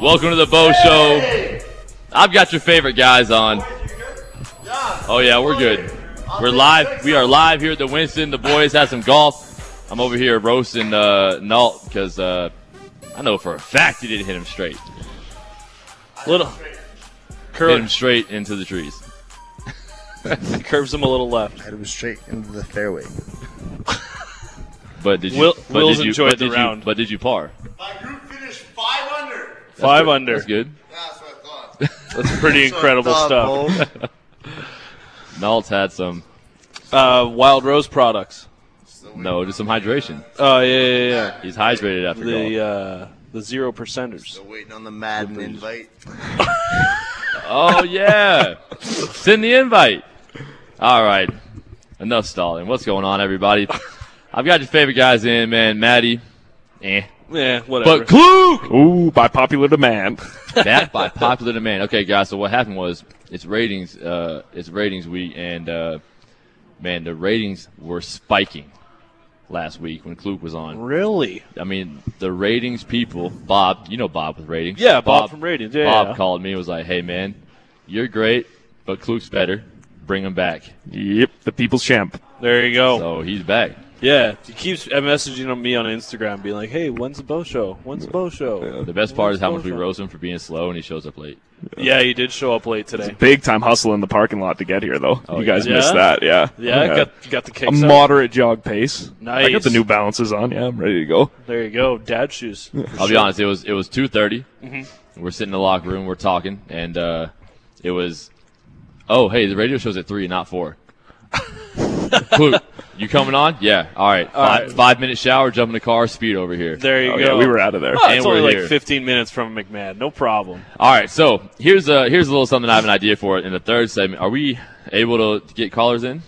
Welcome to the Bo Show. I've got your favorite guys on. Oh yeah, we're good. We're live. We are live here at the Winston. The boys had some golf. I'm over here roasting uh, Nault because uh, I know for a fact he didn't hit him straight. Little Hit curve, him straight into the trees. curves him a little left. Head was straight into the fairway. But did you? Will- but Will's did you, enjoyed but the did round. You, but did you par? My group finished five under. That's Five good. under. That's good. That's what I thought. That's pretty incredible stuff. Nault's had some. Uh, Wild Rose products. No, just some hydration. Oh yeah, yeah, yeah. He's hydrated after golf. The uh, the zero percenters. Still waiting on the Madden invite. Oh yeah, send the invite. All right, enough stalling. What's going on, everybody? I've got your favorite guys in, man. Maddie, eh, Yeah, whatever. but Klug. Ooh, by popular demand. that by popular demand. Okay, guys. So what happened was it's ratings. Uh, it's ratings week, and uh, man, the ratings were spiking last week when Klug was on. really? I mean, the ratings people. Bob, you know Bob with ratings. Yeah, Bob from Ratings, yeah, Bob yeah. called me. and Was like, "Hey, man, you're great, but Klug's better. Bring him back." Yep, the people's champ. There you go. So he's back. Yeah, he keeps messaging me on Instagram, being like, "Hey, when's the Bo Show? When's the Bo Show?" The best part is how much we Both roast him for being slow, and he shows up late. Yeah, he did show up late today. Big time hustle in the parking lot to get here, though. Oh, you guys yeah? missed that, yeah. Yeah, got got the a out. moderate jog pace. Nice. I got the New Balances on. Yeah, I'm ready to go. There you go, dad shoes. I'll be honest. It was it was two Mm-hmm. We're sitting in the locker room. We're talking, and uh, it was. Oh, hey, the radio show's at three, not four. Klug, you coming on? Yeah. All right. five, right. five minute shower, jump in the car, speed over here. There you Oh, go. yeah, we were out of there. Oh, And it's only we're like here. 15 minutes from McMahon. No problem. All right. So here's a here's a little something I have an idea for in the third segment. Are we able to get callers in?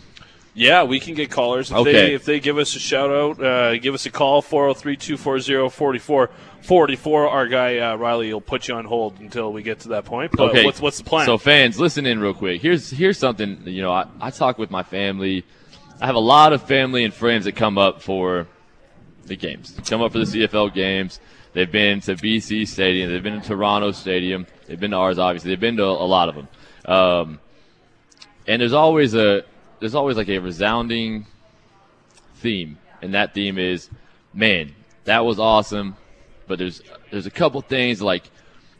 Yeah, we can get callers if Okay. they if they give us a shout out. Uh, give us a call 403-240-4444. Our guy uh, Riley will put you on hold until we get to that point. But Okay. what's what's the plan? So fans, listen in real quick. Here's here's something. You know, I, I talk with my family. I have a lot of family and friends that come up for the games. Come up for the CFL games. They've been to BC Stadium. They've been to Toronto Stadium. They've been to ours, obviously. They've been to a lot of them. Um, and there's always a there's always like a resounding theme, and that theme is, man, that was awesome. But there's there's a couple things like,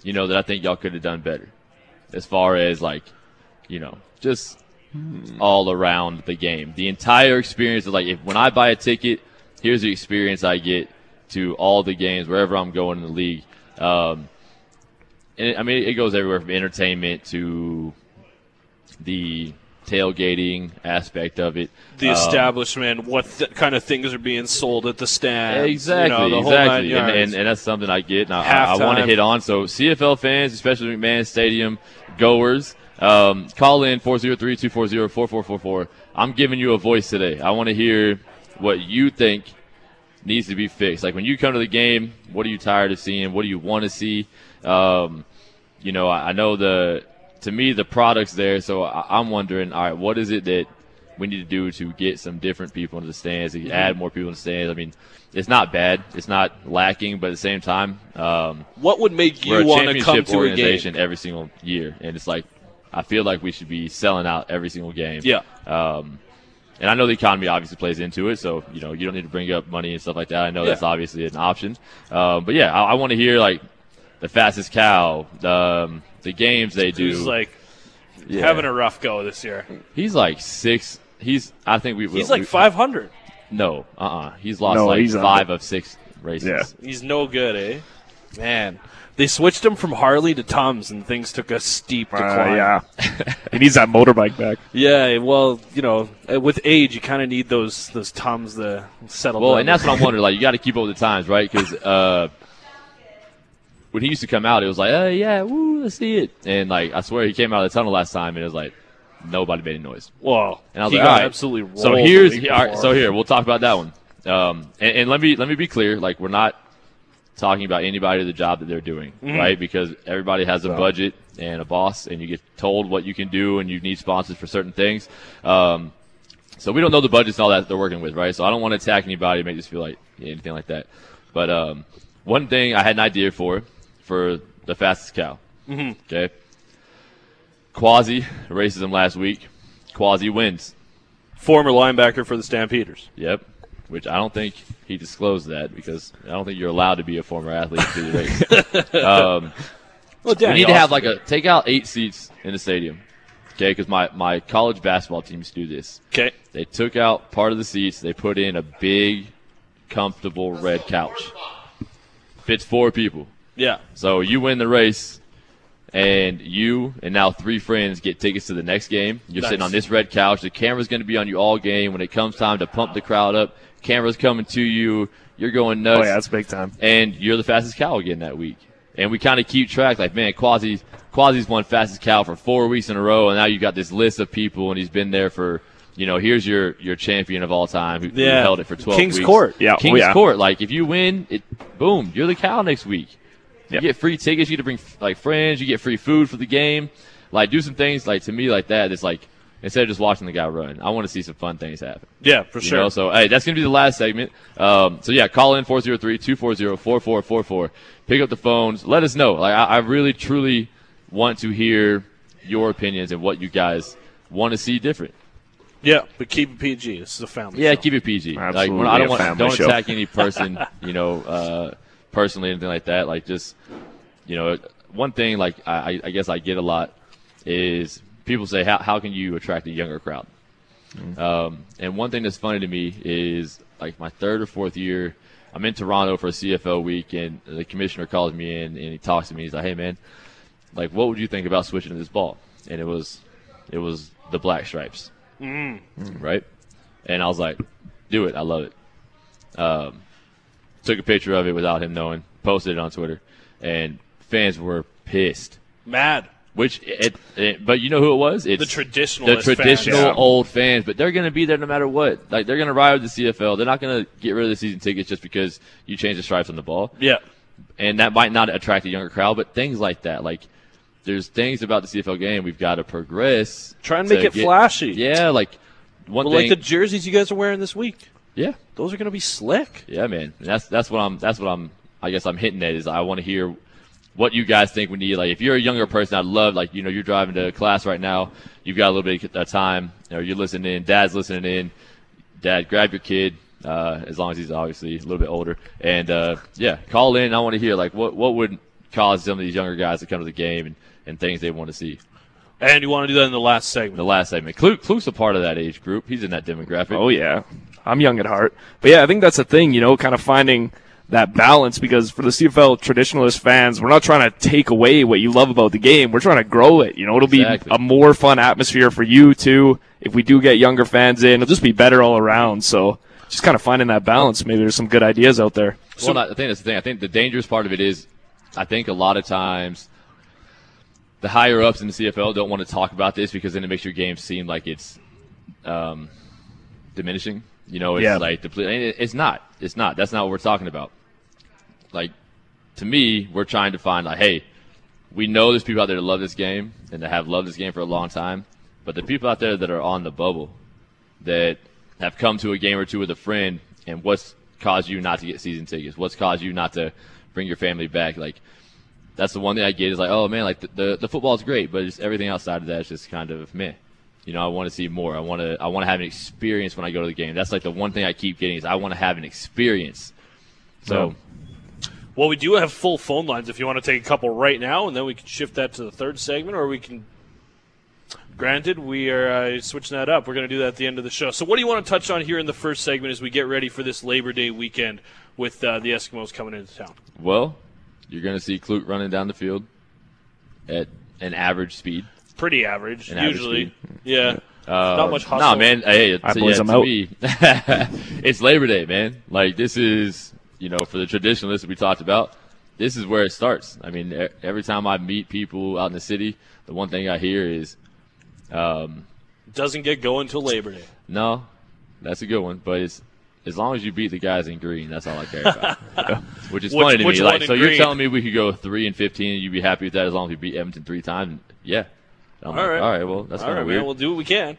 you know, that I think y'all could have done better, as far as like, you know, just all around the game. The entire experience is like if when I buy a ticket, here's the experience I get to all the games wherever I'm going in the league. Um, and it, I mean, it goes everywhere from entertainment to the tailgating aspect of it. the Um, establishment, what th- kind of things are being sold at the stand? Exactly, you know, the whole exactly, and, and, and that's something I get, and I, I, want to hit on. So CFL fans, especially McMahon Stadium goers, um, call in 403-240-4444. I'm giving you a voice today. I want to hear what you think needs to be fixed. Like when you come to the game, what are you tired of seeing? What do you want to see? Um, you know, I, I know the to me the product's there, so I, I'm wondering, all right, what is it that we need to do to get some different people into the stands, to add more people in the stands? I mean, it's not bad, it's not lacking, but at the same time, um, what would make you want to come to a organization game? every single year, and it's like I feel like we should be selling out every single game. Yeah. Um, and I know the economy obviously plays into it, so you know you don't need to bring up money and stuff like that. I know Yeah. that's obviously an option, um, but yeah, I, I want to hear like the fastest cow, the um, the games they do. He's like Yeah. having a rough go this year. he's like six. He's I think we. He's we, like 500. No, uh, uh he's lost No, like he's under. five of six races. Yeah. He's no good, eh? Man, they switched him from Harley to Tums, and things took a steep Uh, yeah. he needs that motorbike back. Yeah, well, you know, uh, with age, you kind of need those those Tums to settle. Well, down. and that's what I'm wondering. Like, you got to keep up with the times, right? Because uh, when he used to come out, it was like, oh yeah, woo, let's see it. And like, I swear, he came out of the tunnel last time, and it was like nobody made any noise. well, And I was he like, got all right. absolutely. So here's all right, so here we'll talk about that one. Um, and, and let me let me be clear. Like, we're not talking about anybody the job that they're doing, Mm-hmm. right? Because everybody has a budget and a boss, and you get told what you can do, and you need sponsors for certain things. Um, so we don't know the budgets and all that they're working with, right? So I don't want to attack anybody, make this feel like anything like that. But um, one thing I had an idea for for the fastest cow. Mm-hmm. Okay. Quasi races him last week. Quasi wins. Former linebacker for the Stampeders. Yep. Which I don't think he disclosed that because I don't think you're allowed to be a former athlete to the race. um, Well, we need to have like a take out eight seats in the stadium. Okay, because my, my college basketball teams do this. okay. They took out part of the seats. They put in a big, comfortable red couch. Fits four people. Yeah. So you win the race, and you and now three friends get tickets to the next game. You're sitting on this red couch. The camera's going to be on you all game. When it comes time to pump the crowd up, camera's coming to you. You're going nuts. Oh yeah, that's big time. and you're the fastest cow again that week. And we kind of keep track, like man, Quasi Quasi's won fastest cow for four weeks in a row, and now you've got this list of people, and he's been there for. You know, here's your, your champion of all time who, who Yeah. held it for 12 King's weeks. Court. Yeah, oh, King's yeah. Court. Like, if you win, it boom, you're the cow next week. You get free tickets. You get to bring like friends. You get free food for the game. Like do some things like to me like that. It's like instead of just watching the guy run, I want to see some fun things happen. Yeah, for You sure. know? So hey, that's gonna be the last segment. Um, so yeah, call in 403-240-4444. Pick up the phones. Let us know. Like I, I really truly want to hear your opinions and what you guys want to see different. yeah, but keep it PG. This is a family. Yeah, show. keep it PG. like Absolutely when I a don't want family don't show. attack any person, you know, uh, personally anything like that. Like just you know, one thing like I, I guess I get a lot is people say how how can you attract a younger crowd? Um, and one thing that's funny to me is like my third or fourth year, I'm in Toronto for a CFL week, and the commissioner calls me in and he talks to me. He's like, "Hey man, like what would you think about switching to this ball?" And it was it was the black stripes, mm. right? And I was like, "Do it, I love it." Um, took a picture of it without him knowing, posted it on Twitter, and fans were pissed. Mad. Which, it, it, but you know who it was? It's The traditionalist the traditional Yeah. old fans. But they're going to be there no matter what. Like they're going to ride with the CFL. They're not going to get rid of the season tickets just because you change the stripes on the ball. Yeah. And that might not attract a younger crowd, but things like that, like there's things about the CFL game we've got to progress. Try and make it get- flashy. Yeah, like one Well, thing. like the jerseys you guys are wearing this week. Yeah, Those are going to be slick. Yeah, man. And that's that's what I'm that's what I'm I guess I'm hitting at is I want to hear what you guys think we need. Like if you're a younger person, I'd love like you know you're driving to class right now, you've got a little bit of time, or you're listening in, dad's listening in. Dad, grab your kid, uh, as long as he's obviously a little bit older, and uh, yeah, call in. I want to hear like what what would cause some of these younger guys to come to the game and, and things they want to see. And you want to do that in the last segment. The last segment, Kluk, Kluk's a part of that age group. He's in that demographic. Oh yeah, I'm young at heart, but yeah, I think that's the thing. You know, kind of finding that balance because for the CFL traditionalist fans, we're not trying to take away what you love about the game. We're trying to grow it. You know, it'll Exactly. be a more fun atmosphere for you too. If we do get younger fans in, it'll just be better all around. So just kind of finding that balance. Maybe there's some good ideas out there. Well, not, I think that's the thing. I think the dangerous part of it is, I think a lot of times, the higher ups in the CFL don't want to talk about this because then it makes your game seem like it's um, diminishing. You know, it's Yeah. like deple- and it's not. It's not. That's not what we're talking about. Like, to me, we're trying to find like, hey, we know there's people out there that love this game and that have loved this game for a long time, but the people out there that are on the bubble that have come to a game or two with a friend and what's caused you not to get season tickets? What's caused you not to bring your family back? Like, that's the one thing I get is like, oh man, like the the, the football's great, but it's everything outside of that is just kind of meh. You know, I want to see more. I want to I want to have an experience when I go to the game. That's like the one thing I keep getting is I want to have an experience. So Well, we do have full phone lines if you want to take a couple right now, and then we can shift that to the third segment, or we can. Granted, we are uh, switching that up. We're going to do that at the end of the show. So, what do you want to touch on here in the first segment as we get ready for this Labor Day weekend with uh, the Eskimos coming into town? well, you're going to see Klute running down the field at an average speed. Pretty average, An average usually. speed. Yeah. Uh, Not much hustle. Nah, man. Hey, I to, boys, yeah, I'm to out. me, it's Labor Day, man. Like this is, you know, for the traditionalists we talked about. This is where it starts. I mean, every time I meet people out in the city, the one thing I hear is, um, Doesn't get going till Labor Day. "No, that's a good one," but it's as long as you beat the guys in green, that's all I care about. Which is Which- funny to me. Like, in so you're telling me we could go three and fifteen, and you'd be happy with that as long as we beat Edmonton three times? Yeah. I'm All like, right. all right. Well, that's All kind right, weird. man. We'll do what we can.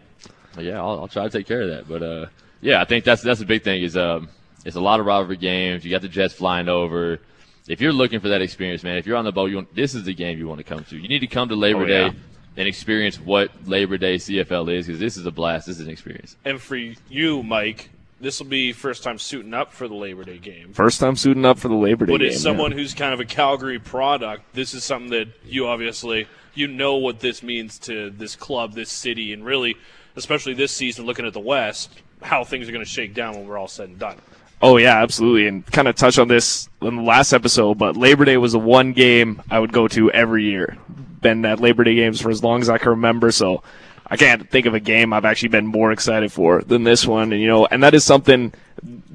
Yeah, I'll, I'll try to take care of that. But uh, yeah, I think that's that's the big thing is um, it's a lot of rivalry games. You got the Jets flying over. if you're looking for that experience, man, if you're on the boat, you want, this is the game you want to come to. You need to come to Labor Oh, Day yeah. and experience what Labor Day CFL is because this is a blast. This is an experience. And for you, Mike, this will be first time suiting up for the Labor Day game. First time suiting up for the Labor Day But game. as someone who's kind of a Calgary product, this is something that you obviously you know what this means to this club, this city, and really, especially this season, looking at the West, how things are going to shake down when we're all said and done. Oh yeah, absolutely. And kind of touch on this in the last episode, but Labor Day was the one game I would go to every year. Been at Labor Day games for as long as I can remember, so I can't think of a game I've actually been more excited for than this one. And you know, and that is something.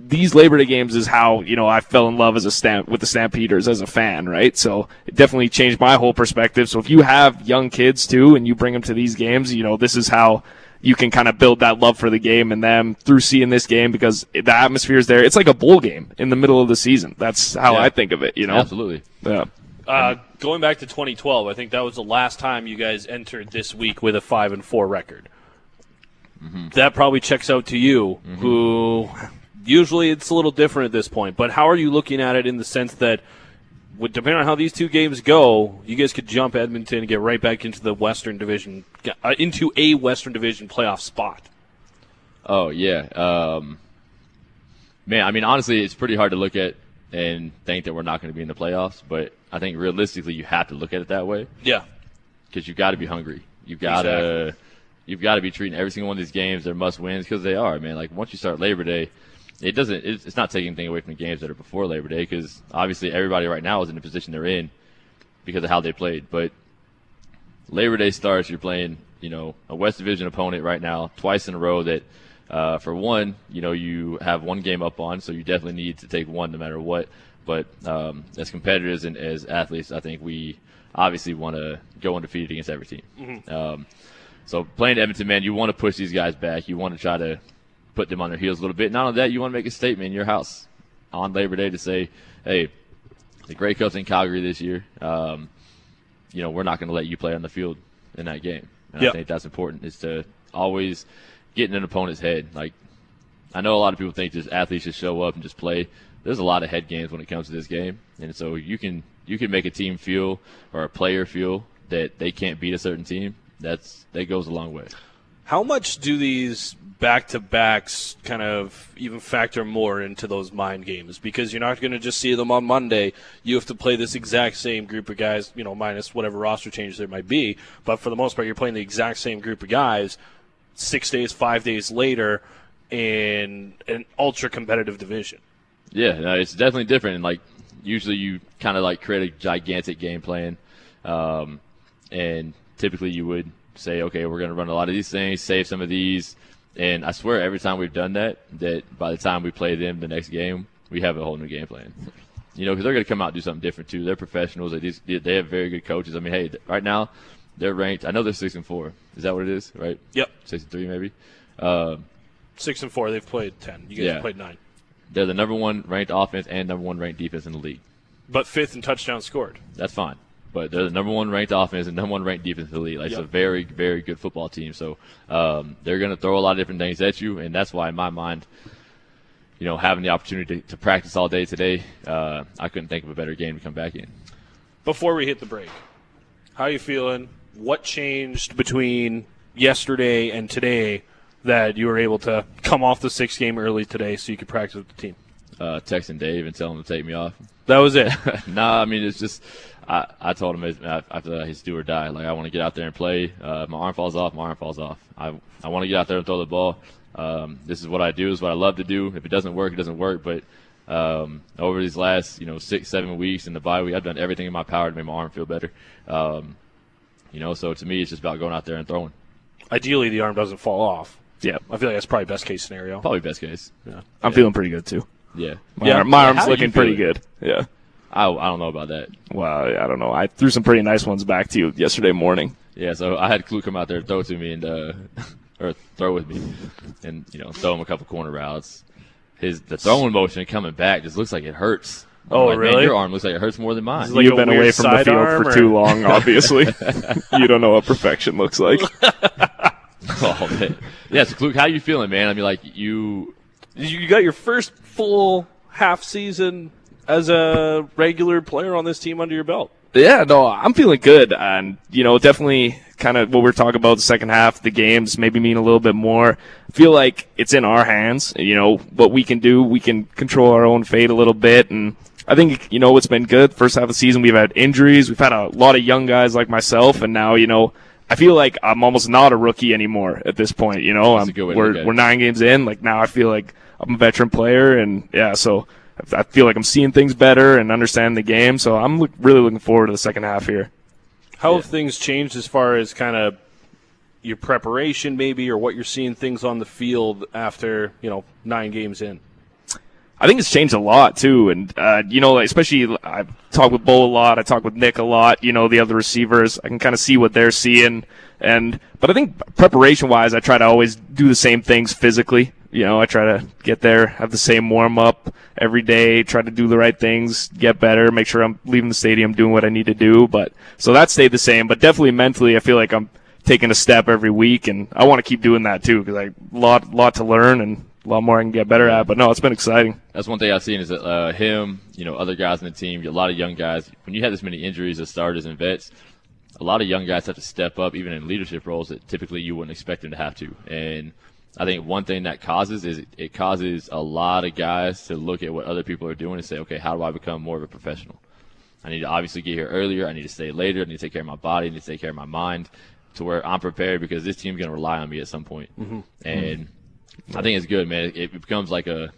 These Labor Day games is how you know I fell in love as a stamp with the Stampeders as a fan, right? So it definitely changed my whole perspective. So if you have young kids too, and you bring them to these games, you know this is how you can kind of build that love for the game and them through seeing this game because the atmosphere is there. It's like a bowl game in the middle of the season. That's how Yeah. I think of it. You know, Absolutely. yeah. Uh, going back to 2012, I think that was the last time you guys entered this week with a five and four record. That probably checks out to you, who usually it's a little different at this point. But how are you looking at it in the sense that, depending on how these two games go, you guys could jump Edmonton and get right back into the Western Division, uh, into a Western Division playoff spot. Oh yeah, um, man. I mean, honestly, it's pretty hard to look at and think that we're not going to be in the playoffs. But I think realistically, you have to look at it that way Yeah, because you've got to be hungry. You've got to Exactly. you've got to be treating every single one of these games their must wins because they are, man. Like once you start Labor Day, it doesn't. It's, not taking anything away from the games that are before Labor Day because obviously everybody right now is in the position they're in because of how they played. But Labor Day starts, you're playing, you know, a West Division opponent right now twice in a row that. Uh, for one, you know, you have one game up on, so you definitely need to take one no matter what. But um, as competitors and as athletes, I think we obviously want to go undefeated against every team. Um, so playing Edmonton, man, you want to push these guys back. You want to try to put them on their heels a little bit. Not only that, you want to make a statement in your house on Labor Day to say, hey, the Grey Cups in Calgary this year, um, you know, we're not going to let you play on the field in that game. And Yep. I think that's important is to always get in an opponent's head. Like, I know a lot of people think just athletes should show up and just play. There's a lot of head games when it comes to this game, and so you can you can make a team feel or a player feel that they can't beat a certain team. That's that goes a long way. How much do these back to backs kind of even factor more into those mind games? Because you're not going to just see them on Monday. You have to play this exact same group of guys, you know, minus whatever roster change there might be. But for the most part, you're playing the exact same group of guys six days, five days later in an ultra competitive division. Yeah, no, it's definitely different. And like usually, you kind of like create a gigantic game plan, um, and typically you would say, okay, we're going to run a lot of these things, save some of these, and I swear every time we've done that, that by the time we play them the next game, we have a whole new game plan. You know, because they're going to come out and do something different too. They're professionals. They they have very good coaches. I mean, hey, right now they're ranked. I know they're six and four. Is that what it is? Right? Yep, Six and three, maybe. Um, six and four. They've played ten. You guys Yeah. played nine, they're the number one ranked offense and number one ranked defense in the league. but fifth in touchdowns scored. That's fine. But they're the number one ranked offense and number one ranked defense in the league. Like, It's a very, very good football team. So um, they're going to throw a lot of different things at you, and that's why, in my mind, you know, having the opportunity to, to practice all day today, uh, I couldn't think of a better game to come back in. Before we hit the break, how are you feeling? What changed between yesterday and today that you were able to come off the sixth game early today so you could practice with the team? Uh, texting Dave and telling him to take me off. That was it. nah, I mean it's just I, I told him it's- after his do or die. Like I want to get out there and play. Uh, my arm falls off, my arm falls off. I I want to get out there and throw the ball. Um, this is what I do. Is what I love to do. If it doesn't work, it doesn't work. But um, over these last you know six seven weeks in the bye week, I've done everything in my power to make my arm feel better. Um, you know, so to me, it's just about going out there and throwing. Ideally, the arm doesn't fall off. Yeah, I feel like that's probably best case scenario. Probably best case. Yeah, I'm feeling pretty good too. Yeah. My, Yeah. arm, my How arm's do looking pretty good. Yeah. I I don't know about that. Well, I don't know. I threw some pretty nice ones back to you yesterday morning. Yeah, so I had Clue come out there and throw to me and uh, or throw with me, and you know throw him a couple corner routes. His the throwing motion coming back just looks like it hurts. I'm Oh, like, really? your arm looks like it hurts more than mine. Like You've been away from the field for or- too long, obviously. you don't know what perfection looks like. oh man, yeah. So Clue, how you feeling, man? I mean, like you, You got your first full half season as a regular player on this team under your belt? Yeah, no, I'm feeling good, and you know, definitely kind of what we're talking about the second half, the games maybe mean a little bit more. I feel like it's in our hands. You know what we can do. We can control our own fate a little bit, and I think you know it's been good. First half of the season, we've had injuries. We've had a lot of young guys like myself, and now you know. I feel like I'm almost not a rookie anymore at this point. You know, I'm, a good way to we're look at it. we're nine games in. Like now, I feel like I'm a veteran player, and yeah, so I feel like I'm seeing things better and understanding the game. So I'm look, really looking forward to the second half here. How have things changed as far as kind of your preparation, maybe, or what you're seeing things on the field after you know nine games in? I think it's changed a lot too, and uh, you know, especially I talk with Bo a lot. I talk with Nick a lot. You know, the other receivers. I can kind of see what they're seeing, and but I think preparation wise, I try to always do the same things physically. You know, I try to get there, have the same warm up every day, try to do the right things, get better, make sure I'm leaving the stadium doing what I need to do. But so that stayed the same, but definitely mentally, I feel like I'm taking a step every week, and I want to keep doing that too because I lot lot to learn and a lot more I can get better at. But no, it's been exciting. That's one thing I've seen is that uh, him, you know, other guys in the team, a lot of young guys. When you have this many injuries as starters and vets, a lot of young guys have to step up, even in leadership roles that typically you wouldn't expect them to have to. And I think one thing that causes is it, it causes a lot of guys to look at what other people are doing and say, okay, how do I become more of a professional? I need to obviously get here earlier. I need to stay later. I need to take care of my body. I need to take care of my mind to where I'm prepared because this team's going to rely on me at some point. And I think it's good, man. It, becomes like a,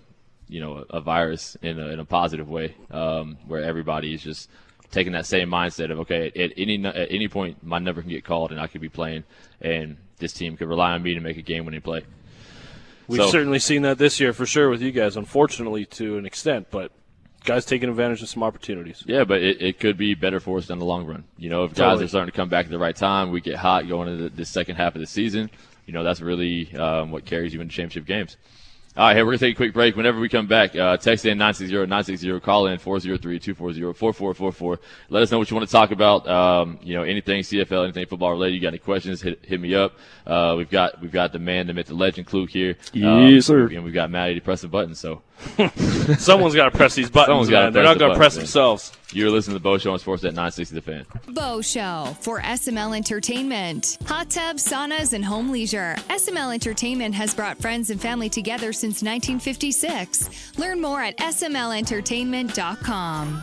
you know, a, virus in a, in a positive way, um, where everybody is just taking that same mindset of okay, at any at any point my number can get called and I could be playing, and this team could rely on me to make a game-winning play. We've So- certainly seen that this year for sure with you guys, unfortunately to an extent, but guys taking advantage of some opportunities. Yeah, but it, it could be better for us in the long run. You know, if guys are starting to come back at the right time, we get hot going into the, the second half of the season. You know, that's really um, what carries you into championship games. All right, hey, we're going to take a quick break. Whenever we come back, uh, text in 960-960, call in 403-240-4444. Let us know what you want to talk about. Um, you know, anything CFL, anything football related. You got any questions, hit, hit me up. Uh, we've got, we've got the man, the myth, the legend, Clue here. Yes, sir. And we've got Maddie to press the button. So Someone's got to press these buttons. Someone's gotta man. They're not the going to press man. themselves. You're listening to the Bo Show on Sportsnet 960 The Fan. Bo Show for SML Entertainment. Hot tubs, saunas, and home leisure. SML Entertainment has brought friends and family together since 1956. Learn more at smlentertainment.com.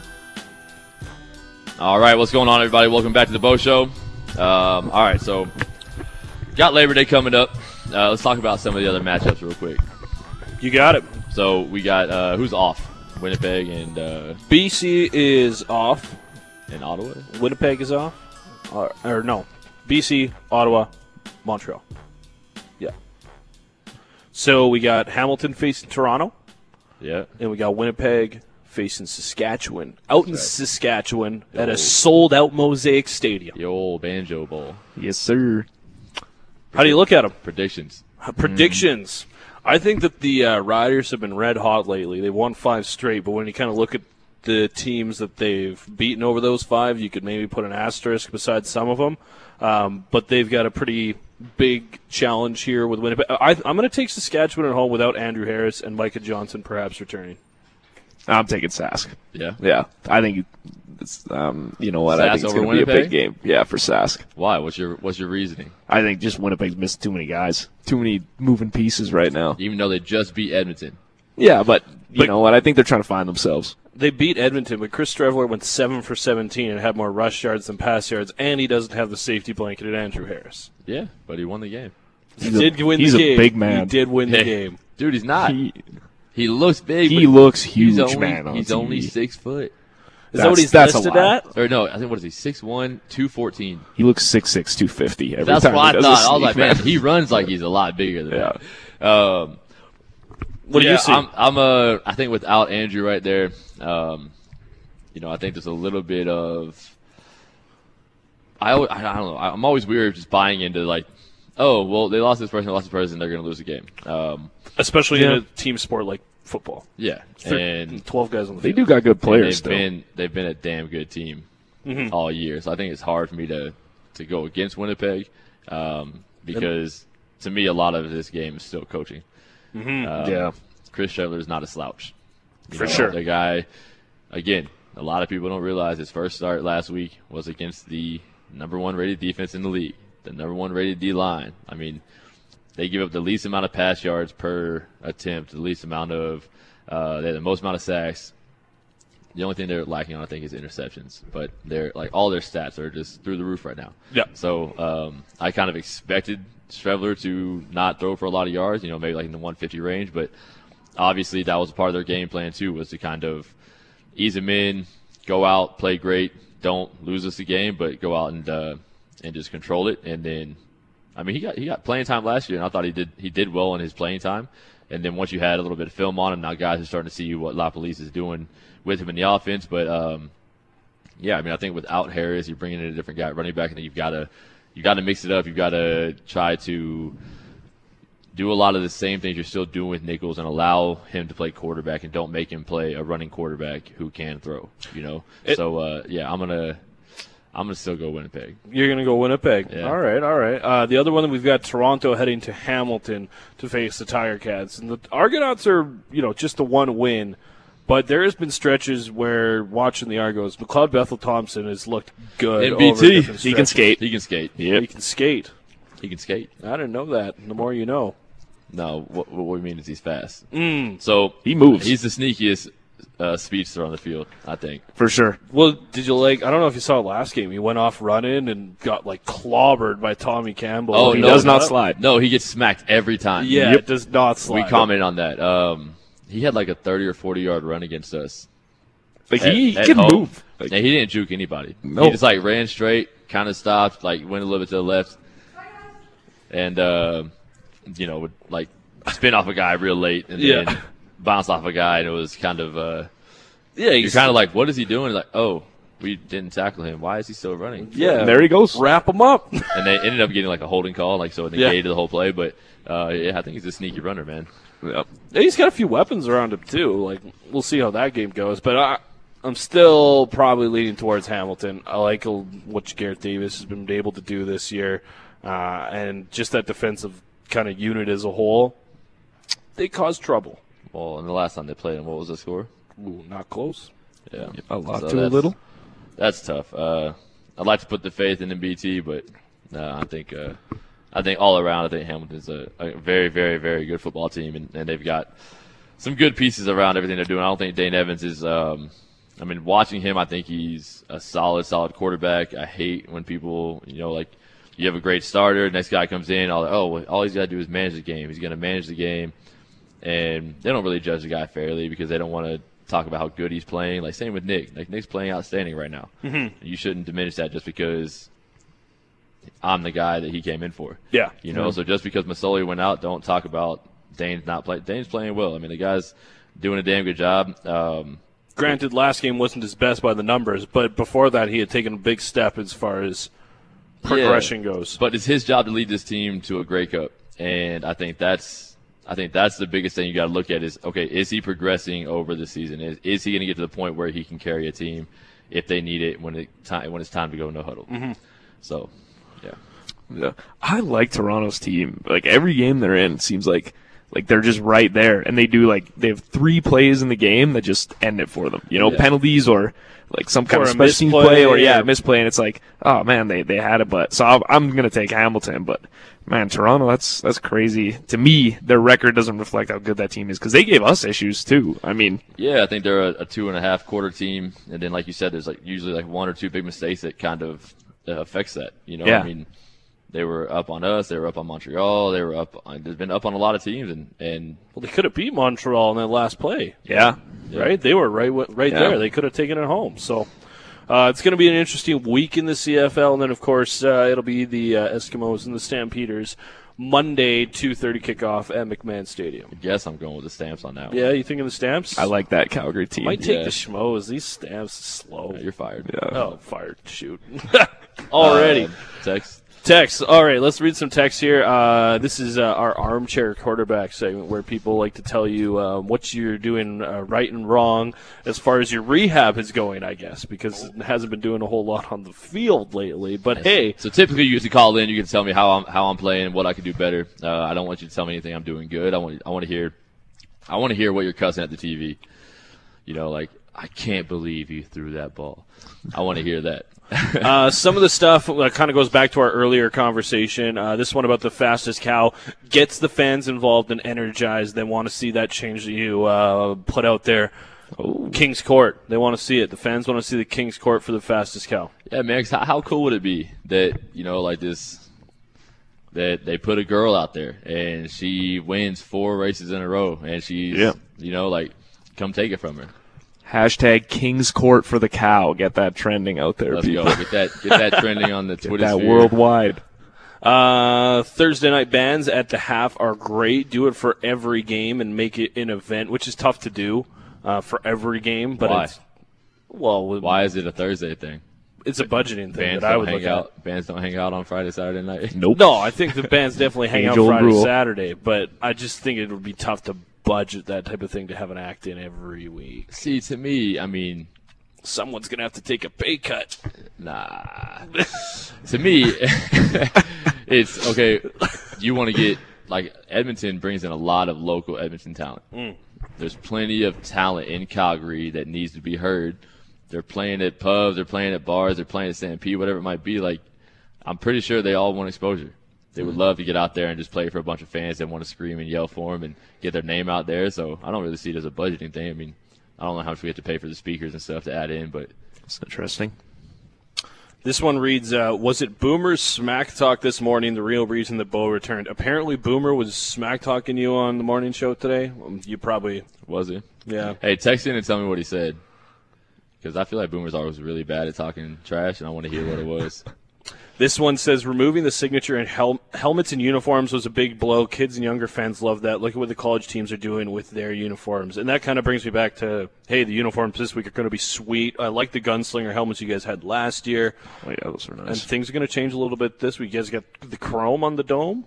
All right, what's going on, everybody? Welcome back to the Bo Show. Um, all right, so got Labor Day coming up. Uh, let's talk about some of the other matchups real quick. You got it. So we got uh, who's off? Winnipeg and uh, BC is off. and Ottawa. Winnipeg is off. Or, or no, BC, Ottawa, Montreal. Yeah. So we got Hamilton facing Toronto, Yeah, and we got Winnipeg facing Saskatchewan. Out in right. Saskatchewan at Yo. a sold-out Mosaic Stadium. the old Banjo Bowl Yes, sir. How do you look at them? predictions. Predictions. I think that the uh, Riders have been red hot lately. They won five straight, but when you kind of look at the teams that they've beaten over those five, you could maybe put an asterisk beside some of them. Um, but they've got a pretty big challenge here with Winnipeg. I, I'm going to take Saskatchewan at home without Andrew Harris and Micah Johnson perhaps returning. I'm taking Sask. Yeah, Yeah, I think it's, um, you know what? I Sask think it's over going to be a big game. Yeah, for Sask. why? What's your what's your reasoning? I think just Winnipeg's missed too many guys, too many moving pieces right now. Even though they just beat Edmonton, Yeah, but you But- know what? I think they're trying to find themselves. They beat Edmonton, but Chris Streveler went seven for 17 and had more rush yards than pass yards, and he doesn't have the safety blanket at Andrew Harris. yeah, but he won the game. He He's a- did win he's the a game. big man. He did win the Hey, game. Dude, he's not. He, He looks big. he but looks he's huge, only, man. On He's TV. only six foot. Is that what he's that's a listed lot. at? Or no, I think what is he? 6'1", 214. He looks 6'6", 250 every That's time what he I does a thought. I was like, sneak, man, he runs like he's a lot bigger than Yeah. that. Um, What do yeah, you see? I'm, I'm uh, I think without Andrew right there, um, you know, I think there's a little bit of. I, al- I don't know. I'm always weird just buying into like, oh well, they lost this person, they lost this person, they're going to lose the game. Um, Especially Yeah. in a team sport like football. yeah, and 12 guys on the They field. do got good and players they've still. been they've been a damn good team all year. So I think it's hard for me to to go against Winnipeg um, because to me a lot of this game is still coaching. Um, yeah. Chris Streveler is not a slouch. You For know, sure. The guy, again, a lot of people don't realize his first start last week was against the number one rated defense in the league, the number one rated D line. I mean, they give up the least amount of pass yards per attempt, the least amount of, uh, they have the most amount of sacks. The only thing they're lacking on, I think, is interceptions. But they're like all their stats are just through the roof right now. Yeah. So um, I kind of expected Streveler to not throw for a lot of yards, you know, maybe like in the 150 range. But obviously, that was a part of their game plan too, was to kind of ease him in, go out, play great, don't lose us the game, but go out and uh, and just control it. And then, I mean, he got he got playing time last year, and I thought he did he did well in his playing time. And then once you had a little bit of film on him, now guys are starting to see what LaPolice is doing with him in the offense. But um, yeah, I mean, I think without Harris, you're bringing in a different guy running back, and then you've got to you got to mix it up. You've got to try to do a lot of the same things you're still doing with Nichols and allow him to play quarterback and don't make him play a running quarterback who can throw. You know, It- so uh, yeah, I'm gonna I'm gonna still go Winnipeg. You're going to go Winnipeg. Yeah. All right, all right. Uh, the other one, that we've got Toronto heading to Hamilton to face the Tiger Cats. And the Argonauts are, you know, just a one win. But there has been stretches where watching the Argos, McLeod Bethel Thompson has looked good. over MBT. He can skate. He can skate. Yeah, He can skate. He can skate. I didn't know that. The more you know. No, what, what we mean is he's fast. Mm. So He moves. He's the sneakiest uh, speedster on the field, I think. For sure. Well, did you like? I don't know if you saw it last game. He went off running and got like clobbered by Tommy Campbell. Oh, He no, does not no. slide. No, he gets smacked every time. Yeah, Yep. it does not slide. we commented on that. Um, he had like a 30 or 40 yard run against us. Like at- he, he at can home. move. Like, yeah, he didn't juke anybody. No. He just like ran straight, kind of stopped, like went a little bit to the left, and uh, you know would like spin off a guy real late and Yeah. then bounce off a guy, and it was kind of uh, Yeah, you're kind of like, what is he doing? Like, oh, we didn't tackle him. Why is he still running? yeah. there he goes. Wrap him up. And they ended up getting like a holding call, like so it Yeah. negated the whole play. But uh, yeah, I think he's a sneaky runner, man. Yep. Yeah, he's got a few weapons around him too. Like we'll see how that game goes, but I, I'm still probably leaning towards Hamilton. I like what Garrett Davis has been able to do this year, uh, and just that defensive kind of unit as a whole. They cause trouble. Well, and the last time they played him, what was the score? Ooh, not close. Yeah, A lot So to a little. That's tough. Uh, I'd like to put the faith in the BT, but uh, I think uh, I think all around, I think Hamilton's a, a very, very, very good football team, and, and they've got some good pieces around everything they're doing. I don't think Dane Evans is. Um, I mean, watching him, I think he's a solid, solid quarterback. I hate when people, you know, like you have a great starter, next guy comes in, all oh, all he's got to do is manage the game. He's going to manage the game, and they don't really judge the guy fairly because they don't want to talk about how good he's playing. Like same with Nick. Like Nick's playing outstanding right now. Mm-hmm. You shouldn't diminish that just because I'm the guy that he came in for. Yeah, You know, so just because Masoli went out, don't talk about Dane's not playing. Dane's playing well. I mean, the guy's doing a damn good job. Um, Granted, last game wasn't his best by the numbers, but before that, he had taken a big step as far as progression yeah, goes. But it's his job to lead this team to a Grey Cup, and I think that's I think that's the biggest thing you got to look at is okay, is he progressing over the season? Is is he going to get to the point where he can carry a team if they need it when it time when it's time to go no huddle? Mm-hmm. So, yeah. Yeah. I like Toronto's team. Like every game they're in seems like like they're just right there and they do like they have three plays in the game that just end it for them. You know, Yeah. penalties or like some kind Or of a special teams misplay play or yeah, or- misplay and it's like, oh man, they they had it but so I'm, I'm going to take Hamilton, but man, Toronto that's that's crazy. To me, their record doesn't reflect how good that team is cuz they gave us issues too. I mean, Yeah, I think they're a, a two and a half quarter team, and then like you said, there's like usually like one or two big mistakes that kind of uh, affects that. You know, Yeah. I mean, they were up on us, they were up on Montreal, they were up. On, they've been up on a lot of teams, and and Well, they could have beat Montreal in that last play. yeah. right? They were right wi- right Yeah. there. They could have taken it home. So uh, it's going to be an interesting week in the CFL, and then of course uh, it'll be the uh, Eskimos and the Stampeders Monday, two thirty kickoff at McMahon Stadium. I guess I'm going with the stamps on that one. Yeah, you thinking the Stamps? I like that Calgary team. Might take Yeah. the Schmoes. These Stamps is slow. Yeah, you're fired. Yeah. Oh, fired! Shoot. Already. Uh, text. Text. All right, let's read some text here. Uh, this is uh, our armchair quarterback segment where people like to tell you um, what you're doing uh, right and wrong as far as your rehab is going, I guess, because it hasn't been doing a whole lot on the field lately. But hey, So typically, you get to call in. You can tell me how I'm how I'm playing, what I can do better. Uh, I don't want you to tell me anything I'm doing good. I want I want to hear I want to hear what you're cussing at the TV. You know, like I can't believe you threw that ball. I want to hear that. Uh, some of the stuff uh, kind of goes back to our earlier conversation. Uh, this one about the fastest cow gets the fans involved and energized. They want to see that change that you uh, put out there. King's Court. They want to see it. The fans want to see the King's Court for the fastest cow. Yeah, man. 'cause How, how cool would it be that you know, like this, that they put a girl out there and she wins four races in a row, and she's, Yeah. you know, like, come take it from her. Hashtag King's Court for the cow. Get that trending out there, Let's people. go. Get that, get that trending on the Get Twitter. that sphere. worldwide. Uh, Thursday night bands at the half are great. Do it for every game and make it an event, which is tough to do uh, for every game. But Why? it's well, Why is it a Thursday thing? it's a budgeting thing Bands that I don't would hang look out. Bands don't hang out on Friday, Saturday night. Nope. No, I think the bands definitely hang out Age-old Friday, rule. Saturday, but I just think it would be tough to budget that type of thing to have an act in every week. See, to me, I mean, Someone's gonna have to take a pay cut. Nah. to me, it's okay. You want to get like Edmonton brings in a lot of local Edmonton talent. Mm. There's plenty of talent in Calgary that needs to be heard. They're playing at pubs, they're playing at bars, they're playing at Stampede, whatever it might be. Like, I'm pretty sure they all want exposure. They would love to get out there and just play for a bunch of fans that want to scream and yell for them and get their name out there. So I don't really see it as a budgeting thing. I mean, I don't know how much we have to pay for the speakers and stuff to add in, but it's interesting. This one reads, uh, "Was it Boomer's smack talk this morning the real reason that Bo returned?" Apparently, Boomer was smack talking you on the morning show today. Um, You probably, was it? yeah. Hey, text in and tell me what he said. Because I feel like Boomer's always really bad at talking trash, and I want to hear what it was. This one says removing the signature in hel- helmets and uniforms was a big blow. Kids and younger fans love that. Look at what the college teams are doing with their uniforms, and that kind of brings me back to hey, the uniforms this week are going to be sweet. I like the gunslinger helmets you guys had last year, Oh yeah, those are nice. and things are going to change a little bit this week. You guys got the chrome on the dome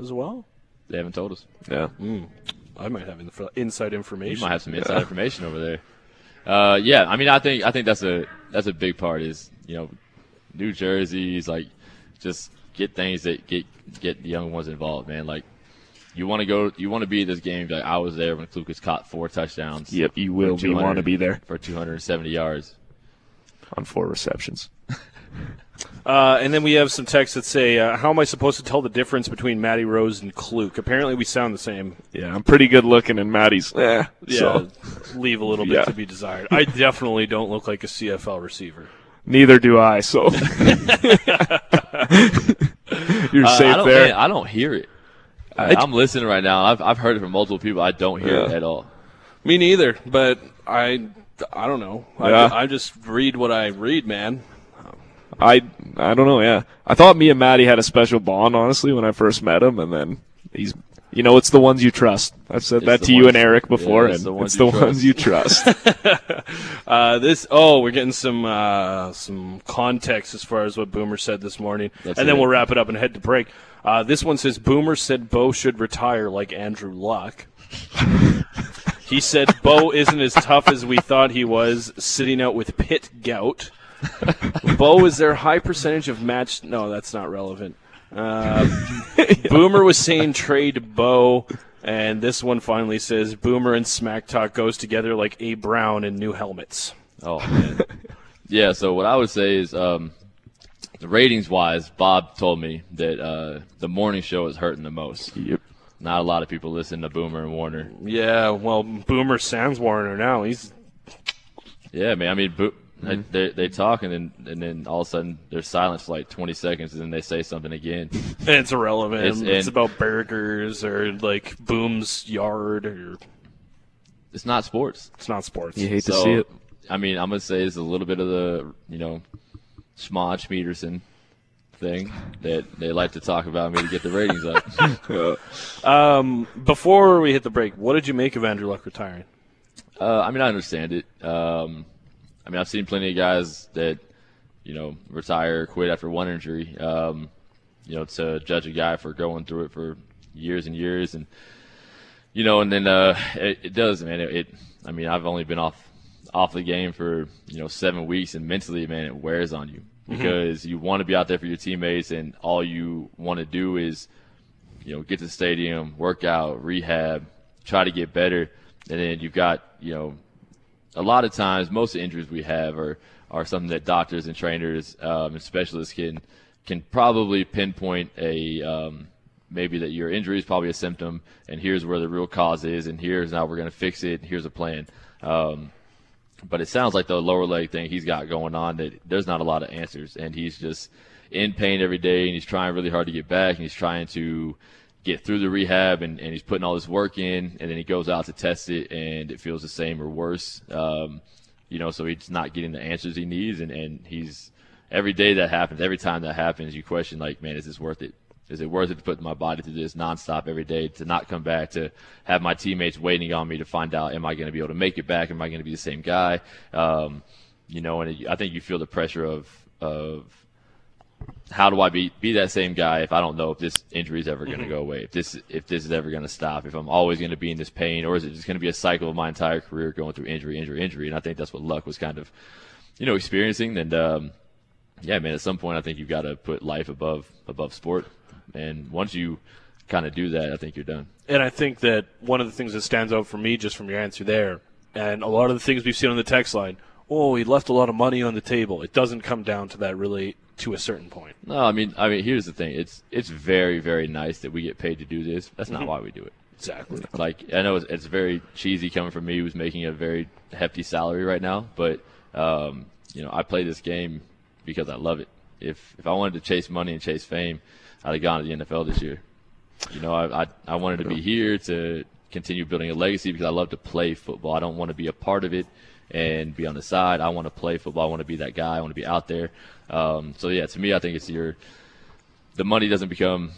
as well. They haven't told us. yeah. I might have inf- inside information. You might have some inside information over there. Uh, yeah, I mean, I think I think that's a that's a big part. Is you know, New Jersey's like just get things that get get the young ones involved, man. Like you want to go, you want to be at this game. Like I was there when Lucas caught four touchdowns. Yep, you will for be want to be there for 270 yards. on four receptions. Uh, and then we have some texts that say, uh, "How am I supposed to tell the difference between Matty Rose and Kluke?" Apparently, we sound the same. Yeah, I'm pretty good looking, and Maddie's. Eh, Yeah, so leave a little bit Yeah. to be desired. I definitely don't look like a CFL receiver. Neither do I. So you're Uh, I safe don't, there. man, I don't hear it. I- I'm listening right now. I've I've heard it from multiple people. I don't hear it at all. Me neither, but I, I don't know. Yeah. I, I just read what I read, man. I I don't know. Yeah, I thought me and Maddie had a special bond, honestly, when I first met him, and then he's. You know, it's the ones you trust. I've said It's that the to you and Eric before, yeah, it's and the ones it's the you trust. ones you trust. Uh, this oh, we're getting some uh, some context as far as what Boomer said this morning, That's and then we'll wrap it up and head to break. Uh, this one says Boomer said Bo should retire like Andrew Luck. he said Bo isn't as tough as we thought he was, sitting out with pit gout. Bo is there a high percentage of match? No, that's not relevant. Uh, Boomer was saying trade Bo, and this one finally says Boomer and Smack Talk goes together like A Brown and new helmets. Oh man. yeah. So what I would say is, um, the ratings wise, Bob told me that uh, the morning show is hurting the most. yep. Not a lot of people listen to Boomer and Warner. Yeah, well, Boomer Sans Warner now. He's Yeah, man. I mean, Bo- Mm-hmm. they, they talk and then and then all of a sudden there's silence for like 20 seconds and then they say something again. it's irrelevant. It's- It's, about burgers or like Boom's yard or It's not sports. it's not sports. You hate to see it. I mean, I'm gonna say it's a little bit of the you know, Schmodge Peterson thing that they like to talk about me to get the ratings up. Um, before we hit the break, what did you make of Andrew Luck retiring? Uh, I mean, I understand it. Um, I mean, I've seen plenty of guys that, you know, retire, quit after one injury. Um, you know, to judge a guy for going through it for years and years, and you know, and then uh, it, it does, man. It, it. I mean, I've only been off off the game for you know seven weeks, and mentally, man, it wears on you because you want to be out there for your teammates, and all you want to do is you know, get to the stadium, work out, rehab, try to get better, and then you've got, you know, a lot of times, most of the injuries we have are are something that doctors and trainers um, and specialists can can probably pinpoint a um, maybe that your injury is probably a symptom, and here's where the real cause is, and here's how we're going to fix it. And here's a plan. Um, but it sounds like the lower leg thing he's got going on that there's not a lot of answers, and he's just in pain every day, and he's trying really hard to get back, and he's trying to get through the rehab, and, and he's putting all this work in, and then he goes out to test it, and it feels the same or worse. Um, you know, so he's not getting the answers he needs, and, and he's every day that happens, every time that happens, you question like, man, is this worth it? Is it worth it to put my body through this nonstop every day to not come back to have my teammates waiting on me to find out am I going to be able to make it back? Am I going to be the same guy? Um, you know, and it, I think you feel the pressure of of how do I be be that same guy if I don't know if this injury is ever going to Mm-hmm. go away? If this if this is ever going to stop? If I'm always going to be in this pain, or is it just going to be a cycle of my entire career going through injury, injury, injury? And I think that's what Luck was kind of, you know, experiencing. And um, yeah, man, at some point I think you've got to put life above above sport. And once you kind of do that, I think you're done. And I think that one of the things that stands out for me just from your answer there, and a lot of the things we've seen on the text line, oh, he left a lot of money on the table. It doesn't come down to that really to a certain point. No, I mean, I mean, here's the thing. It's it's very very nice that we get paid to do this. That's not why we do it. Exactly. Like I know it's, it's very cheesy coming from me, who's making a very hefty salary right now. But um, you know, I play this game because I love it. If if I wanted to chase money and chase fame, I'd have gone to the NFL this year. You know, I I, I wanted to be here to continue building a legacy because I love to play football. I don't want to be a part of it and be on the side. I want to play football. I want to be that guy. I want to be out there. Um, so yeah, to me, I think it's your the money doesn't become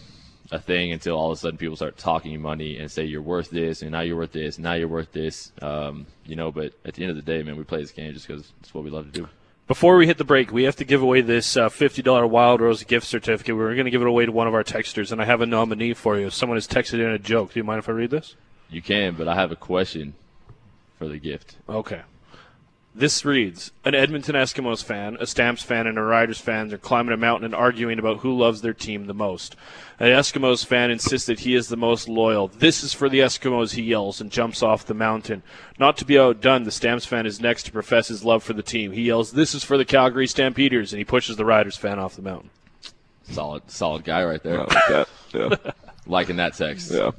a thing until all of a sudden people start talking money and say you're worth this and now you're worth this and now you're worth this. Um, you know, but at the end of the day, man, we play this game just because it's what we love to do. Before we hit the break, we have to give away this uh, $50 Wild Rose gift certificate. We are going to give it away to one of our texters, and I have a nominee for you. Someone has texted in a joke. Do you mind if I read this? You can, but I have a question for the gift. Okay. This reads An Edmonton Eskimos fan, a Stamps fan, and a Riders fan are climbing a mountain and arguing about who loves their team the most. An Eskimos fan insists that he is the most loyal. This is for the Eskimos, he yells and jumps off the mountain. Not to be outdone, the Stamps fan is next to profess his love for the team. He yells, This is for the Calgary Stampeders, and he pushes the Riders fan off the mountain. Solid, solid guy right there. I like that. Yeah. Liking that text. yeah.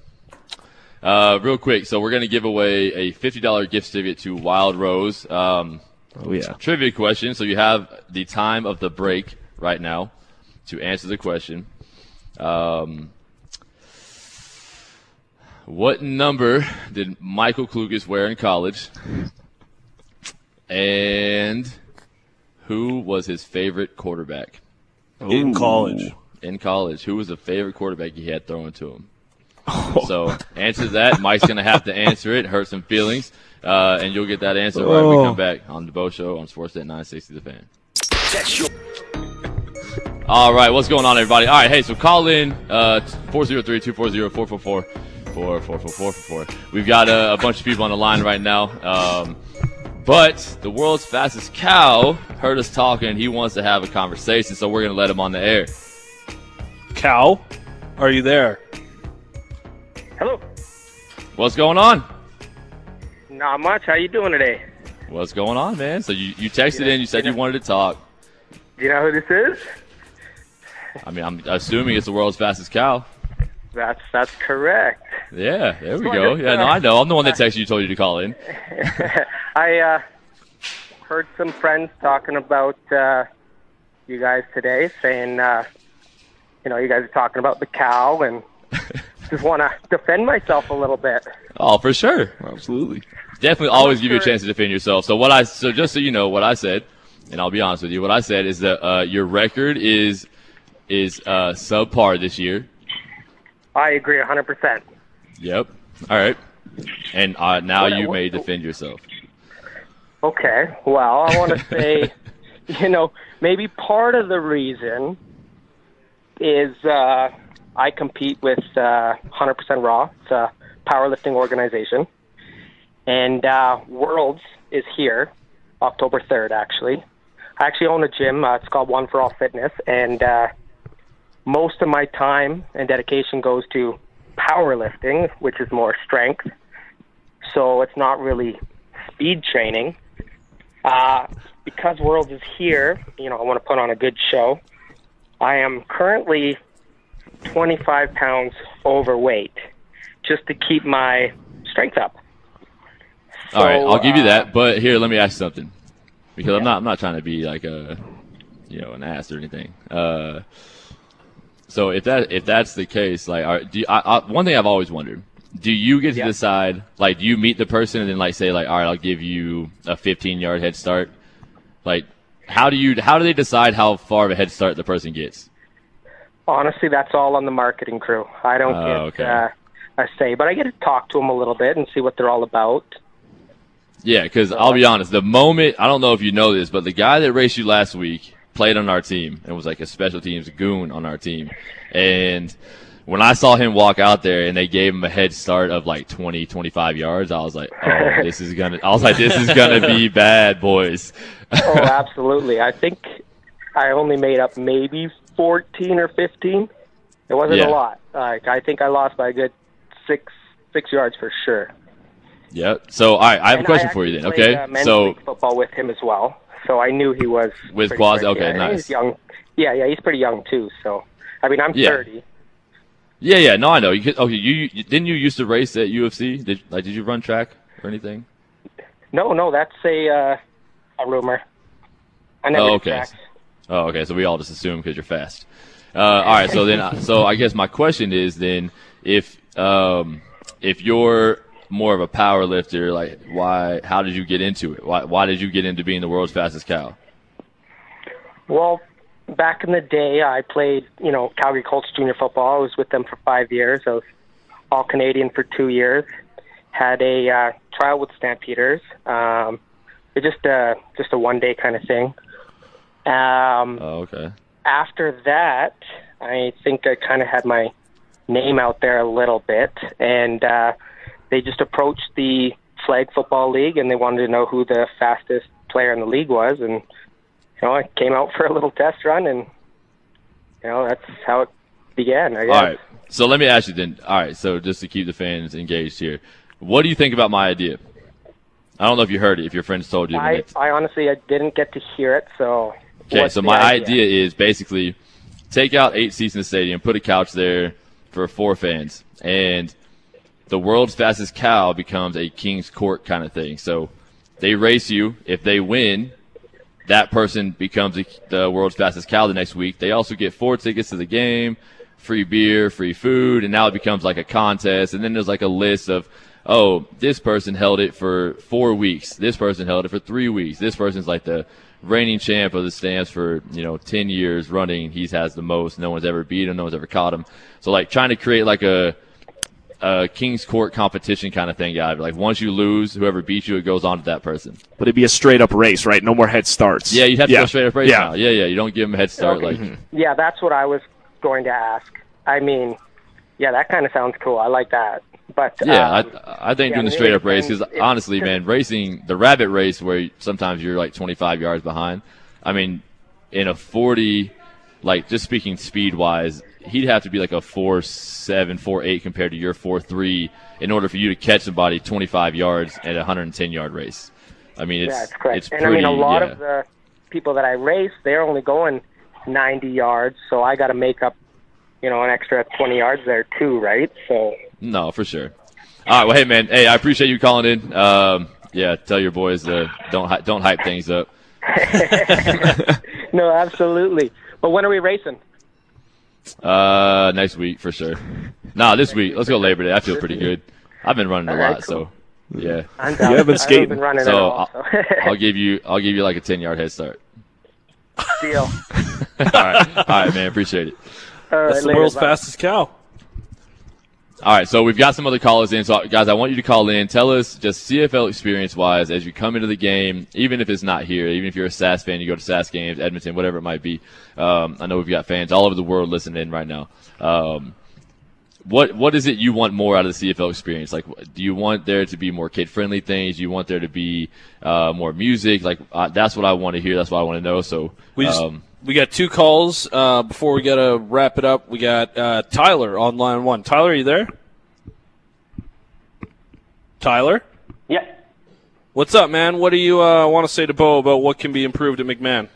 Uh, real quick, so we're going to give away a $50 gift certificate to Wild Rose. Um, Oh yeah. trivia question. So you have the time of the break right now to answer the question. Um, what number did Michael Klukas wear in college? And who was his favorite quarterback In college. in college? Who was the favorite quarterback he had thrown to him? So answer that. Mike's gonna have to answer it. Hurt some feelings, uh, and you'll get that answer right when we come back on the Bo Show on Sportsnet 960 The Fan. All right, what's going on, everybody? All right, hey, so call in uh, 403-240-444-4444. We've got uh, a bunch of people on the line right now. Um, but the world's fastest cow heard us talking. He wants to have a conversation, so we're going to let him on the air. Cow, are you there? What's going on? Not much. How you doing today? What's going on, man? So you, you texted in, you said you wanted to talk. Do you know who this is? I mean, I'm assuming it's the world's fastest cow. That's that's correct. Yeah, there we go. Yeah, no, I know. I'm the one that texted you, told you to call in. I uh, heard some friends talking about uh, you guys today, saying uh, you know you guys are talking about the cow, and just want to defend myself a little bit. Oh, for sure. Absolutely. Definitely always give you a chance to defend yourself. So what I so just so you know what I said, and I'll be honest with you, what I said is that uh, your record is is uh, subpar this year. I agree 100%. Yep. All right. And uh, now What- you what- may defend yourself. Okay. Well, I want to say, you know, maybe part of the reason is uh, I compete with uh, 100% Raw. It's a powerlifting organization. And uh, Worlds is here, October 3rd, actually. I actually own a gym. Uh, it's called One for All Fitness. And uh, most of my time and dedication goes to powerlifting, which is more strength. So it's not really speed training. Uh, because Worlds is here, you know, I want to put on a good show. I am currently 25 pounds overweight, just to keep my strength up. All right, I'll give you uh, that. But here, let me ask something, because I'm not I'm not trying to be like a you know an ass or anything. Uh, so if that if that's the case, like, are, do you, I, I, one thing I've always wondered: Do you get to Yeah. decide? Like, do you meet the person and then like say like, all right, I'll give you a 15 yard head start? Like, how do you how do they decide how far of a head start the person gets? Honestly, that's all on the marketing crew. I don't Oh, get okay. uh, a say, but I get to talk to them a little bit and see what they're all about. Yeah, because I'll be honest, the moment I don't know if you know this, but the guy that raced you last week played on our team and was like a special teams goon on our team. And when I saw him walk out there and they gave him a head start of like 20, 25 yards, I was like, oh, this is gonna. I was like, this is gonna be bad, boys. Oh, absolutely. I think I only made up maybe 14 or 15. It wasn't Yeah. a lot. Like I think I lost by a good six six yards for sure. Yep. So, right, I have And a question I for you then. played, Okay. uh, so, football with him as well, so I knew he was With Quaz? Okay, yeah, nice. He's young. Yeah, yeah, he's pretty young too. So, I mean, I'm Yeah. 30. yeah, yeah. No, I know. You could, okay, you, you didn't you used to race at UFC? Did like did you run track or anything? No, no, that's a uh, a rumor. I never Oh, okay. tracks. Oh, okay. So we all just assume because you're fast. Uh, all right. So then, so I guess my question is then, if um, if you're more of a power lifter, like why? How did you get into it? Why? Why did you get into being the world's fastest cow? Well, back in the day, I played, you know, Calgary Colts junior football. I was with them for five years. I was all Canadian for two years. Had a uh, trial with Stampeders. Um, it just a just a one day kind of thing. Um, Oh, okay. after that, I think I kind of had my name out there a little bit, and uh, they just approached the flag football league, and they wanted to know who the fastest player in the league was, and you know, I came out for a little test run, and you know, that's how it began. I guess. All right. So let me ask you then. All right. So just to keep the fans engaged here, what do you think about my idea? I don't know if you heard it. If your friends told you. I, I honestly I didn't get to hear it, so. Okay, what's so my idea? is basically take out eight seats in the stadium, put a couch there for four fans, and the world's fastest cow becomes a king's court kind of thing. So they race you. If they win, that person becomes a, the world's fastest cow the next week. They also get four tickets to the game, free beer, free food, and now it becomes like a contest. And then there's like a list of, oh, this person held it for four weeks. This person held it for three weeks. This person's like the reigning champ of the stands for, you know, 10 years running. He has the most. No one's ever beat him. No one's ever caught him. So like trying to create like a, a King's Court competition kind of thing out of it. Like once you lose, whoever beats you, it goes on to that person. But it'd be a straight up race, right? No more head starts. Yeah, you'd have to yeah. go straight up race yeah. now. Yeah, yeah. You don't give them a head start. Okay. Like, Yeah, that's what I was going to ask. I mean, yeah, that kind of sounds cool. I like that. But yeah, um, I, I think yeah, doing the straight up race because honestly, man, racing the rabbit race where sometimes you're like 25 yards behind. I mean, in a 40, like just speaking speed wise, he'd have to be like a four seven, four eight compared to your four three in order for you to catch somebody 25 yards at a 110 yard race. I mean, it's it's correct. it's and pretty. I mean, a lot yeah. of the people that I race, they're only going 90 yards, so I got to make up, you know, an extra 20 yards there too, right? So No, for sure. All right, well, hey man, hey, I appreciate you calling in. Um, yeah, tell your boys uh, don't hy- don't hype things up. no, absolutely. But when are we racing? Uh, next week for sure. Nah, this week. Let's go Labor Day. I feel pretty good. I've been running a All right, lot, so yeah. I'm You have been skating. been running So at all. I'll, So. I'll give you I'll give you like a ten yard head start. Deal. All right, all right, man. Appreciate it. All right, That's the later, world's bye. fastest cow. All right, so we've got some other callers in. So, guys, I want you to call in. Tell us just CFL experience wise as you come into the game, even if it's not here, even if you're a SAS fan, you go to SAS games, Edmonton, whatever it might be. Um, I know we've got fans all over the world listening in right now. Um, what what is it you want more out of the CFL experience? Like, do you want there to be more kid friendly things? Do you want there to be uh, more music? Like, uh, that's what I want to hear. That's what I want to know. So, We just um, we got two calls uh, before we got to wrap it up. We got uh, Tyler on line one. Tyler, are you there? Tyler, Yeah. What's up, man? What do you uh, want to say to Bo about what can be improved at McMahon?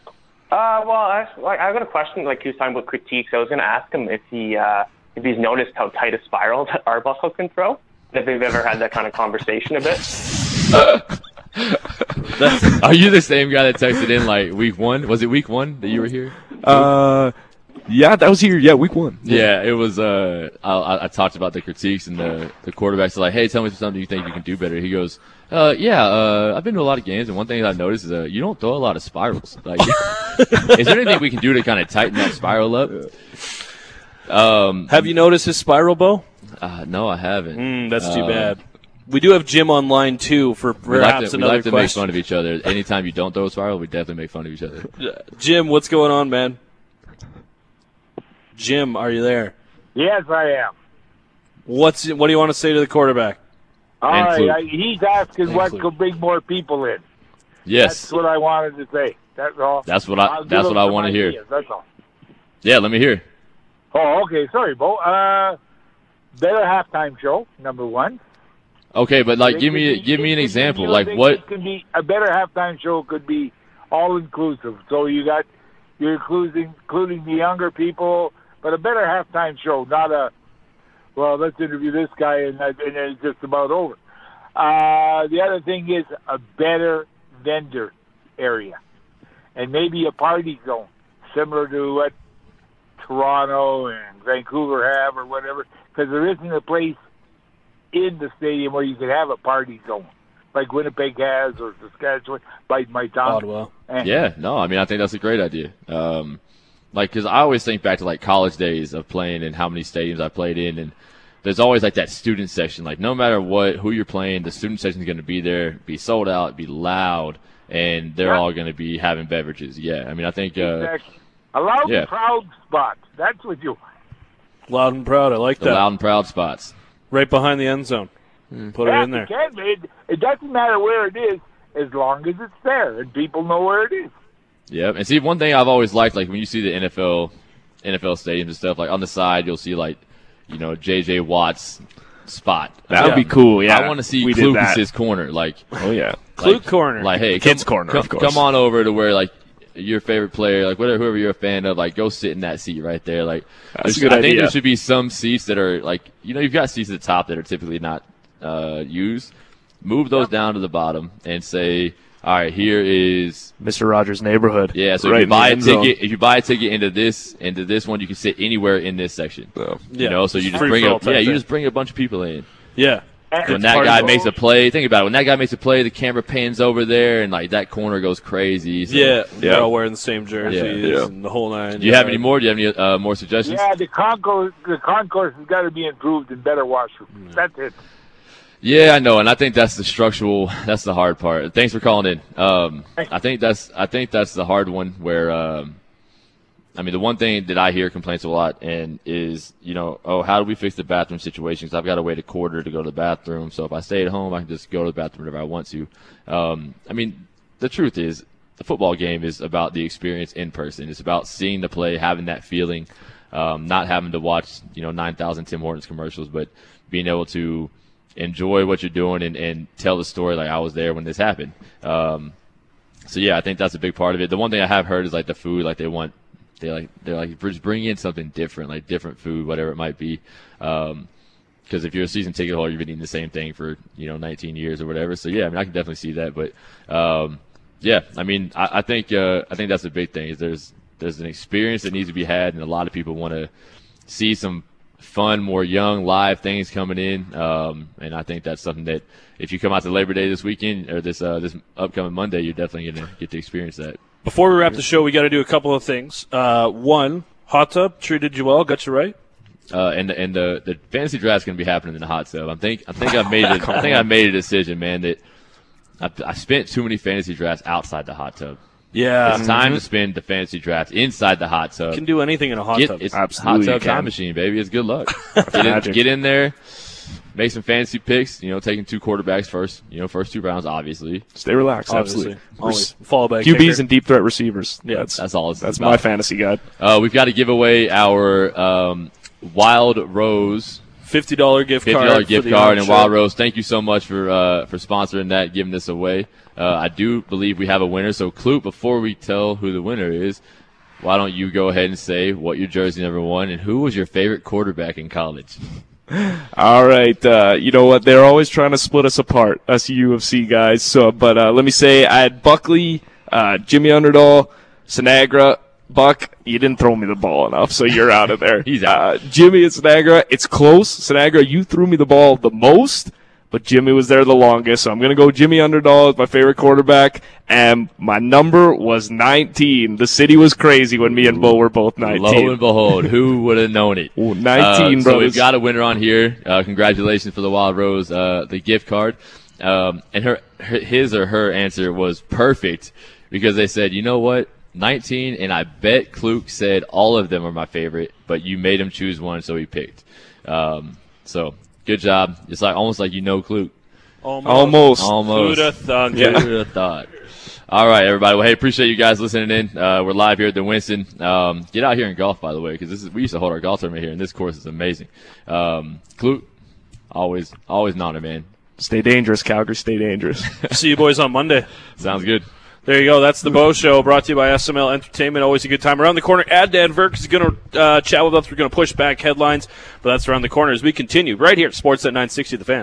Uh, well, I, like, I got a question. Like he was talking about critiques. I was going to ask him if he uh, if he's noticed how tight a spiral that Arbuckle can throw. If they've ever had that kind of conversation a bit. Are you the same guy that texted in like week one? Was it week one that you were here? Uh, yeah, that was here. Yeah, week one. Yeah, it was. Uh, I, I- I talked about the critiques and the the quarterbacks are like, "Hey, tell me something you think you can do better." He goes, uh, "Yeah, uh, I've been to a lot of games, and one thing I noticed is uh, you don't throw a lot of spirals. Like, is there anything we can do to kind of tighten that spiral up?" Um, Have you noticed his spiral, Bo? uh, no, I haven't. Mm, that's too Uh, bad. We do have Jim on line two for We like perhaps to, we like to make fun of each other. Anytime you don't throw a spiral, we definitely make fun of each other. Jim, what's going on, man? Jim, are you there? Yes, I am. What's what do you want to say to the quarterback? All And right, I, he's asking And what Fluke. could bring more people in. Yes, That's what I wanted to say. That's all. That's what I- I'll that's what I wanna hear. ideas, That's all. yeah. Let me hear. Oh, okay. Sorry, Bo. Uh, better halftime show. Number one. Okay, but like, give me be- give me an be- example. Like, what? Could be a better halftime show. Could be all inclusive. So you got you're including including the younger people, but a better halftime show, not a. Well, let's interview this guy, and, and it's just about over. Uh, the other thing is a better vendor area, and maybe a party zone similar to what Toronto and Vancouver have, or whatever. Because there isn't a place in the stadium where you could have a party zone like Winnipeg has or Saskatchewan. Bite my tongue. Ottawa. And- Yeah, no, I mean, I think that's a great idea. Um, like, cause I always think back to like college days of playing and how many stadiums I played in, and there's always like that student section. Like, no matter what, who you're playing, the student section is going to be there, be sold out, be loud, and they're Yeah. all going to be having beverages. Yeah, I mean, I think, uh, Exactly. A loud yeah. and proud spot. That's what you. Loud and proud. I like the that. loud and proud spots. Right behind the end zone. Hmm. Put yeah, it in there. It, can, it, it doesn't matter where it is as long as it's there and people know where it is. Yep. And see, one thing I've always liked, like when you see the NFL, NFL stadiums and stuff, like on the side, you'll see like, you know, J.J. Watt's spot. That would Yeah. be cool. Yeah, I want to see we did that. Corner. Like, Oh yeah. Clue like- corner. Like, hey, Kids come, corner, come, of course. come on over to where like your favorite player, like whatever, whoever you're a fan of, like go sit in that seat right there. Like, That's a good I think there should be some seats that are like, you know, you've got seats at the top that are typically not uh, used. Move those down to the bottom and say, all right, here is Mr. Rogers' neighborhood. yeah. So right if you buy a end zone. ticket, if you buy a ticket into this into this one, you can sit anywhere in this section. So, You know, so you just Free bring for all up, yeah, type you just bring a bunch of people in. yeah. When that guy makes a play, think about it. When that guy makes a play, the camera pans over there, and like that corner goes crazy. So, Yeah. They're Yeah. all wearing the same jerseys Yeah. and the whole nine. Do you have any more? Do you have any uh, more suggestions? Yeah, the concourse, the concourse has got to be improved and better washrooms. Mm. That's it. Yeah, I know, and I think that's the structural. That's the hard part. Thanks for calling in. Um, I think that's I think that's the hard one. Where um, I mean, the one thing that I hear complaints a lot and is you know, oh, how do we fix the bathroom situation? Because I've got to wait a quarter to go to the bathroom. So if I stay at home, I can just go to the bathroom whenever I want to. Um, I mean, the truth is, the football game is about the experience in person. It's about seeing the play, having that feeling, um, not having to watch you know nine thousand Tim Hortons commercials, but being able to enjoy what you're doing and, and tell the story like I was there when this happened. Um, so yeah, I think that's a big part of it. The one thing I have heard is like the food, like they want, they like they're like just bring in something different, like different food, whatever it might be. Um, because if you're a season ticket holder, you've been eating the same thing for you know 19 years or whatever. So yeah, I mean I can definitely see that. But um, yeah, I mean I, I think uh, I think that's a big thing. Is there's there's an experience that needs to be had, and a lot of people want to see some fun, more young, live things coming in. Um, and I think that's something that if you come out to Labor Day this weekend or this uh, this upcoming Monday, you're definitely to get to experience that. Before we wrap the show, we got to do a couple of things. Uh, one, hot tub treated you well, got you right. Uh, and the, and the the fantasy draft's going to be happening in the hot tub. I think I think I've made it. I think I made a decision, man, that I, I spent too many fantasy drafts outside the hot tub. Yeah, It's time to spend the fantasy draft inside the hot tub. you can do anything in a hot Get, tub. it's Absolutely hot tub time machine, baby. It's good luck. get, in, get in there, make some fantasy picks. You know, taking two quarterbacks first. You know, first two rounds, obviously. stay relaxed. Obviously, Absolutely. always follow by a QBs kicker. and deep threat receivers. Yeah, that's That's all. That's about. my fantasy guide. Uh, we've got to give away our um, Wild Rose Fifty dollar gift fifty card. dollar for gift card and Wild Rose. Thank you so much for uh, for sponsoring that, giving this away. Uh, I do believe we have a winner. So, Kluke, before we tell who the winner is, why don't you go ahead and say what your jersey number one and who was your favorite quarterback in college? All right, uh, you know what? They're always trying to split us apart, us UBC guys. So, but uh, let me say, I had Buckley, uh, Jimmy Underdahl, Sinagra, Buck. You didn't throw me the ball enough, so you're out of there. He's out. Uh, Jimmy and Sinagra, it's close. Sinagra, you threw me the ball the most, but Jimmy was there the longest. So I'm gonna go Jimmy Underdahl as my favorite quarterback, and my number was 19. The city was crazy when me and Bo were both 19. Lo and behold, who would have known it? Ooh, 19, Uh, so brothers. we've got a winner on here. Uh, congratulations for the Wild Rose, uh, the gift card. Um, and her, her, his or her answer was perfect because they said, you know what? 19, and I bet Kluke said all of them are my favorite, but you made him choose one, so he picked. Um, so good job. It's like almost like you know Kluke. Almost. Almost. Almost. Who'da thunk Yeah. it? Who'd have thought? All right, everybody. Well, hey, appreciate you guys listening in. Uh, we're live here at the Winston. Um, get out here and golf, by the way, because this is we used to hold our golf tournament here, and this course is amazing. Um, Kluke, always, always an honor, man. Stay dangerous, Calgary. Stay dangerous. See you boys on Monday. Sounds good. There you go. That's the Bo Show brought to you by SML Entertainment. Always a good time. Around the corner, Ad Dan Verk is going to uh, chat with us. We're going to push back headlines, but that's around the corner as we continue right here at Sportsnet 960 The Fan.